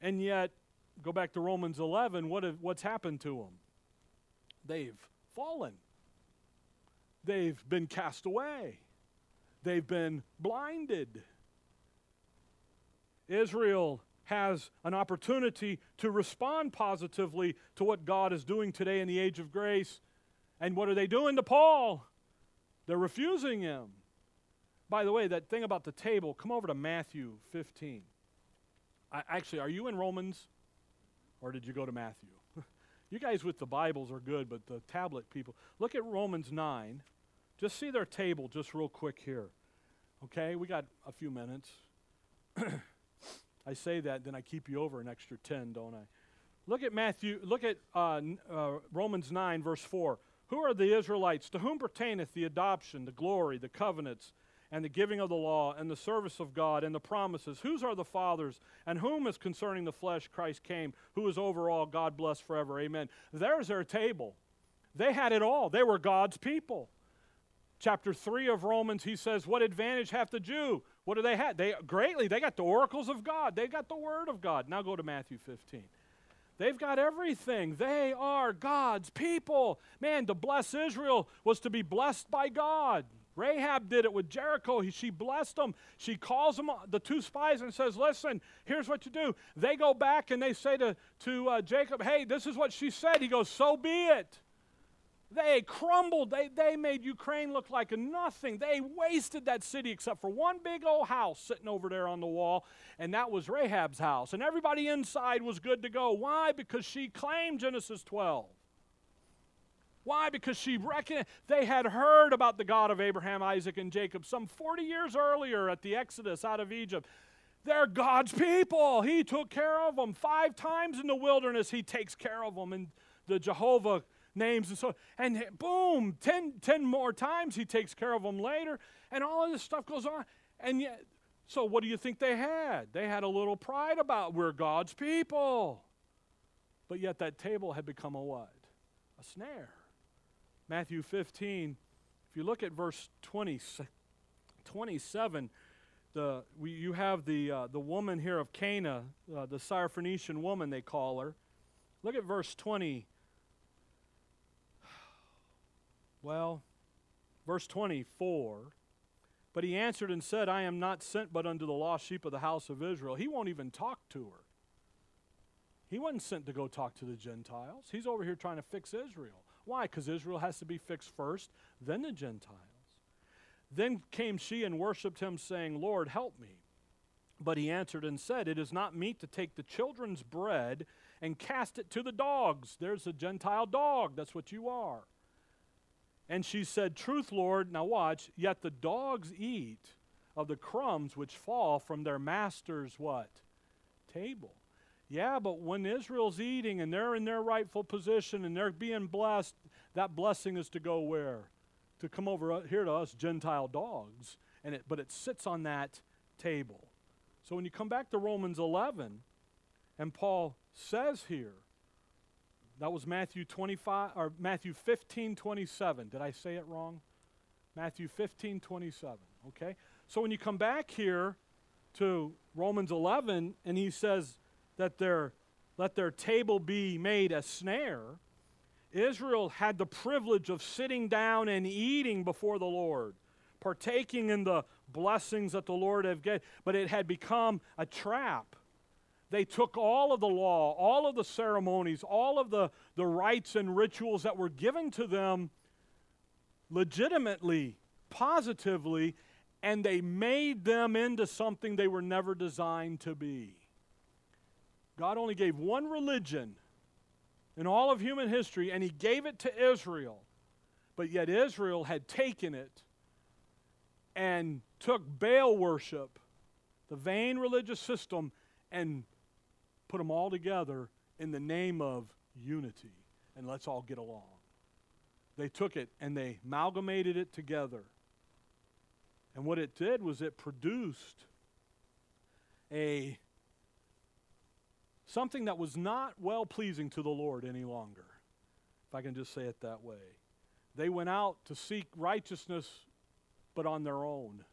And yet go back to romans 11 what have, what's happened to them they've fallen. They've been cast away. They've been blinded. Israel has an opportunity to respond positively to what God is doing today in the age of grace. And what are they doing to Paul? They're refusing him. By the way, that thing about the table, come over to Matthew 15. I, actually, are you in Romans or did you go to Matthew? You guys with the Bibles are good, but the tablet people, look at Romans 9. Just see their table just real quick here. Okay, we got a few minutes. (coughs) I say that, then I keep you over an extra 10, don't I? Look at Matthew, look at uh, uh, Romans 9, verse 4. Who are the Israelites? To whom pertaineth the adoption, the glory, the covenants, and the giving of the law and the service of God and the promises. Whose are the fathers and whom is concerning the flesh Christ came, who is over all, God bless forever. Amen. There's their table. They had it all. They were God's people. Chapter 3 of Romans, he says, What advantage hath the Jew? What do they have? They greatly, they got the oracles of God. They got the word of God. Now go to Matthew 15. They've got everything. They are God's people. Man, to bless Israel was to be blessed by God. Rahab did it with Jericho. He, she blessed them. She calls them, the two spies, and says, Listen, here's what you do. They go back and they say to, to uh, Jacob, Hey, this is what she said. He goes, So be it. They crumbled. They, they made Ukraine look like nothing. They wasted that city except for one big old house sitting over there on the wall, and that was Rahab's house. And everybody inside was good to go. Why? Because she claimed Genesis 12. Why? Because she reckoned they had heard about the God of Abraham, Isaac, and Jacob some 40 years earlier at the Exodus out of Egypt. They're God's people. He took care of them. Five times in the wilderness, He takes care of them. And the Jehovah names and so and boom, ten, ten more times He takes care of them later. And all of this stuff goes on. And yet, so what do you think they had? They had a little pride about we're God's people. But yet that table had become a what? A snare. Matthew 15, if you look at verse 20, 27, the, we, you have the, uh, the woman here of Cana, uh, the Syrophoenician woman, they call her. Look at verse 20. (sighs) Well, verse 24. But he answered and said, I am not sent but unto the lost sheep of the house of Israel. He won't even talk to her. He wasn't sent to go talk to the Gentiles. He's over here trying to fix Israel. Why? Because Israel has to be fixed first, then the Gentiles. Then came she and worshipped him, saying, Lord, help me. But he answered and said, It is not meet to take the children's bread and cast it to the dogs. There's a Gentile dog. That's what you are. And she said, Truth, Lord. Now watch. Yet the dogs eat of the crumbs which fall from their master's what? Table. Yeah, but when Israel's eating and they're in their rightful position and they're being blessed, that blessing is to go where? To come over uh, here to us Gentile dogs. And it, but it sits on that table. So when you come back to Romans 11, and Paul says here, that was Matthew 25 or Matthew 15, 27. Did I say it wrong? Matthew 15, 27. Okay? So when you come back here to Romans 11 and he says that their let their table be made a snare, Israel had the privilege of sitting down and eating before the Lord, partaking in the blessings that the Lord had given, but it had become a trap. They took all of the law, all of the ceremonies, all of the, the rites and rituals that were given to them legitimately, positively, and they made them into something they were never designed to be. God only gave one religion in all of human history, and He gave it to Israel. But yet, Israel had taken it and took Baal worship, the vain religious system, and put them all together in the name of unity. And let's all get along. They took it and they amalgamated it together. And what it did was it produced a something that was not well pleasing to the Lord any longer, if I can just say it that way. They went out to seek righteousness, but on their own.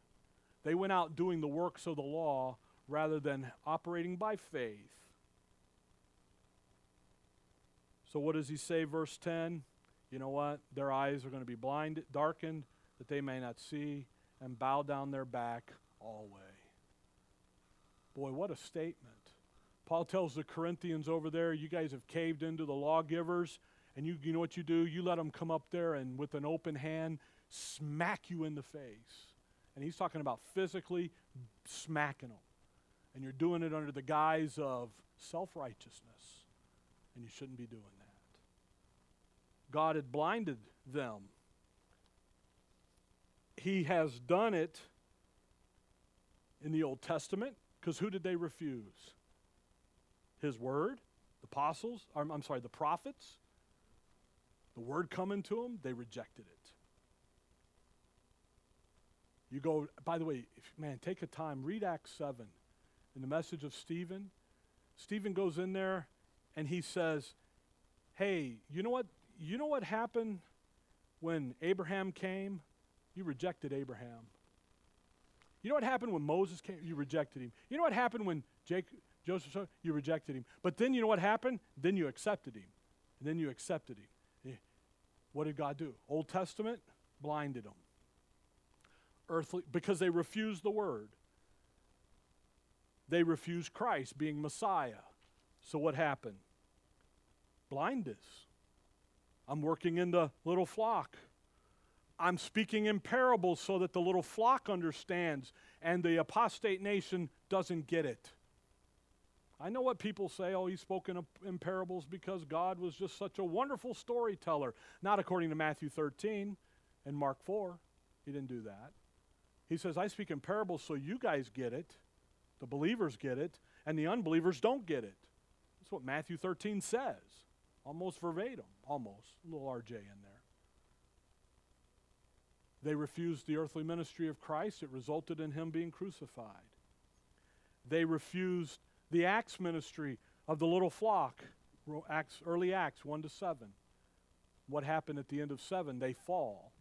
They went out doing the works of the law rather than operating by faith. So, what does he say, verse 10? You know what? Their eyes are going to be blinded, darkened, that they may not see, and bow down their back always. Boy, what a statement. Paul tells the Corinthians over there, you guys have caved into the lawgivers, and you, you know what you do? You let them come up there and with an open hand smack you in the face. And he's talking about physically smacking them. And you're doing it under the guise of self righteousness. And you shouldn't be doing that. God had blinded them. He has done it in the Old Testament because who did they refuse? His word, the apostles, I'm, I'm sorry, the prophets, the word coming to them, they rejected it. You go, by the way, if, man, take a time, read Acts 7 in the message of Stephen. Stephen goes in there and he says, Hey, you know what? You know what happened when Abraham came? You rejected Abraham. You know what happened when Moses came? You rejected him. You know what happened when Jacob, Joseph, you rejected him. But then you know what happened? Then you accepted him. And then you accepted him. Eh, what did God do? Old Testament blinded them. Earthly, because they refused the word. They refused Christ being Messiah. So what happened? Blindness. I'm working in the little flock. I'm speaking in parables so that the little flock understands and the apostate nation doesn't get it. I know what people say, oh, he's spoken in parables because God was just such a wonderful storyteller. Not according to Matthew 13 and Mark 4. He didn't do that. He says, I speak in parables so you guys get it, the believers get it, and the unbelievers don't get it. That's what Matthew 13 says. Almost verbatim. Almost. A little RJ in there. They refused the earthly ministry of Christ. It resulted in him being crucified. They refused the Acts ministry of the little flock, Acts, early Acts 1 to 7. What happened at the end of 7? They fall.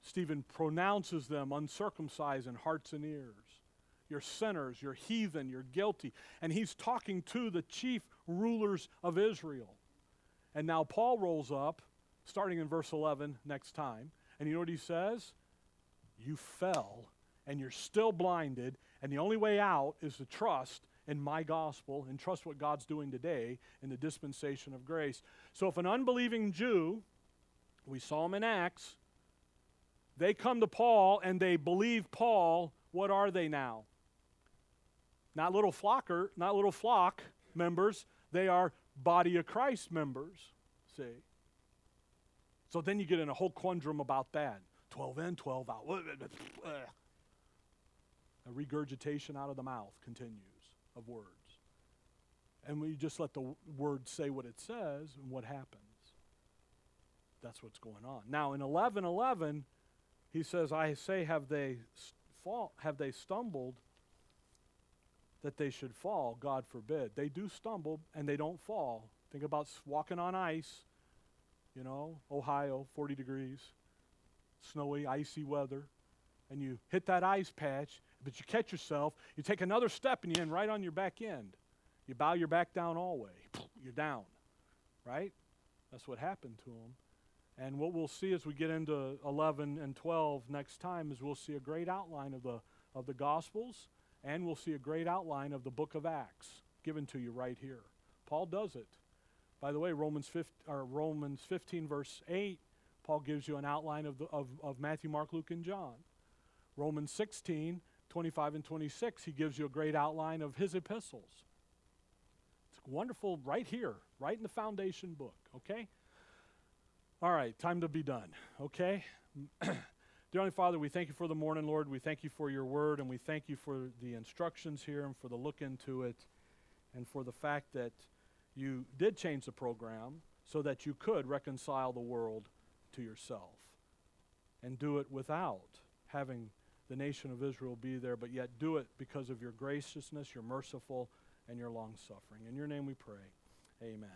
Stephen pronounces them uncircumcised in hearts and ears. You're sinners, you're heathen, you're guilty. And he's talking to the chief rulers of Israel. And now Paul rolls up, starting in verse 11 next time. And you know what he says? You fell, and you're still blinded, and the only way out is to trust in my gospel and trust what God's doing today in the dispensation of grace. So if an unbelieving Jew, we saw him in Acts, they come to Paul and they believe Paul, what are they now? Not little flocker, not little flock members, they are body of Christ members. See? So then you get in a whole quandrum about that. 12 in, 12 out. (laughs) A regurgitation out of the mouth continues of words. And we just let the word say what it says, and what happens? That's what's going on. Now, in 11:11, he says, "I say, have they fall? Have they stumbled that they should fall? God forbid. They do stumble and they don't fall. Think about walking on ice. You know, Ohio, 40 degrees, snowy, icy weather, and you hit that ice patch, but you catch yourself, you take another step and you end right on your back end. You bow your back down all way. You're down, right? That's what happened to him. And what we'll see as we get into 11 and 12 next time is we'll see a great outline of the, of the Gospels and we'll see a great outline of the book of Acts given to you right here. Paul does it. By the way, Romans 15, or Romans 15 verse 8, Paul gives you an outline of, the, of, of Matthew, Mark, Luke, and John. Romans 16, 25 and 26, he gives you a great outline of his epistles. It's wonderful right here, right in the foundation book, okay? All right, time to be done, okay? (clears throat) Dear Heavenly Father, we thank you for the morning, Lord. We thank you for your word, and we thank you for the instructions here and for the look into it, and for the fact that you did change the program so that you could reconcile the world to yourself and do it without having the nation of Israel be there, but yet do it because of your graciousness, your merciful, and your long suffering. In your name we pray. Amen.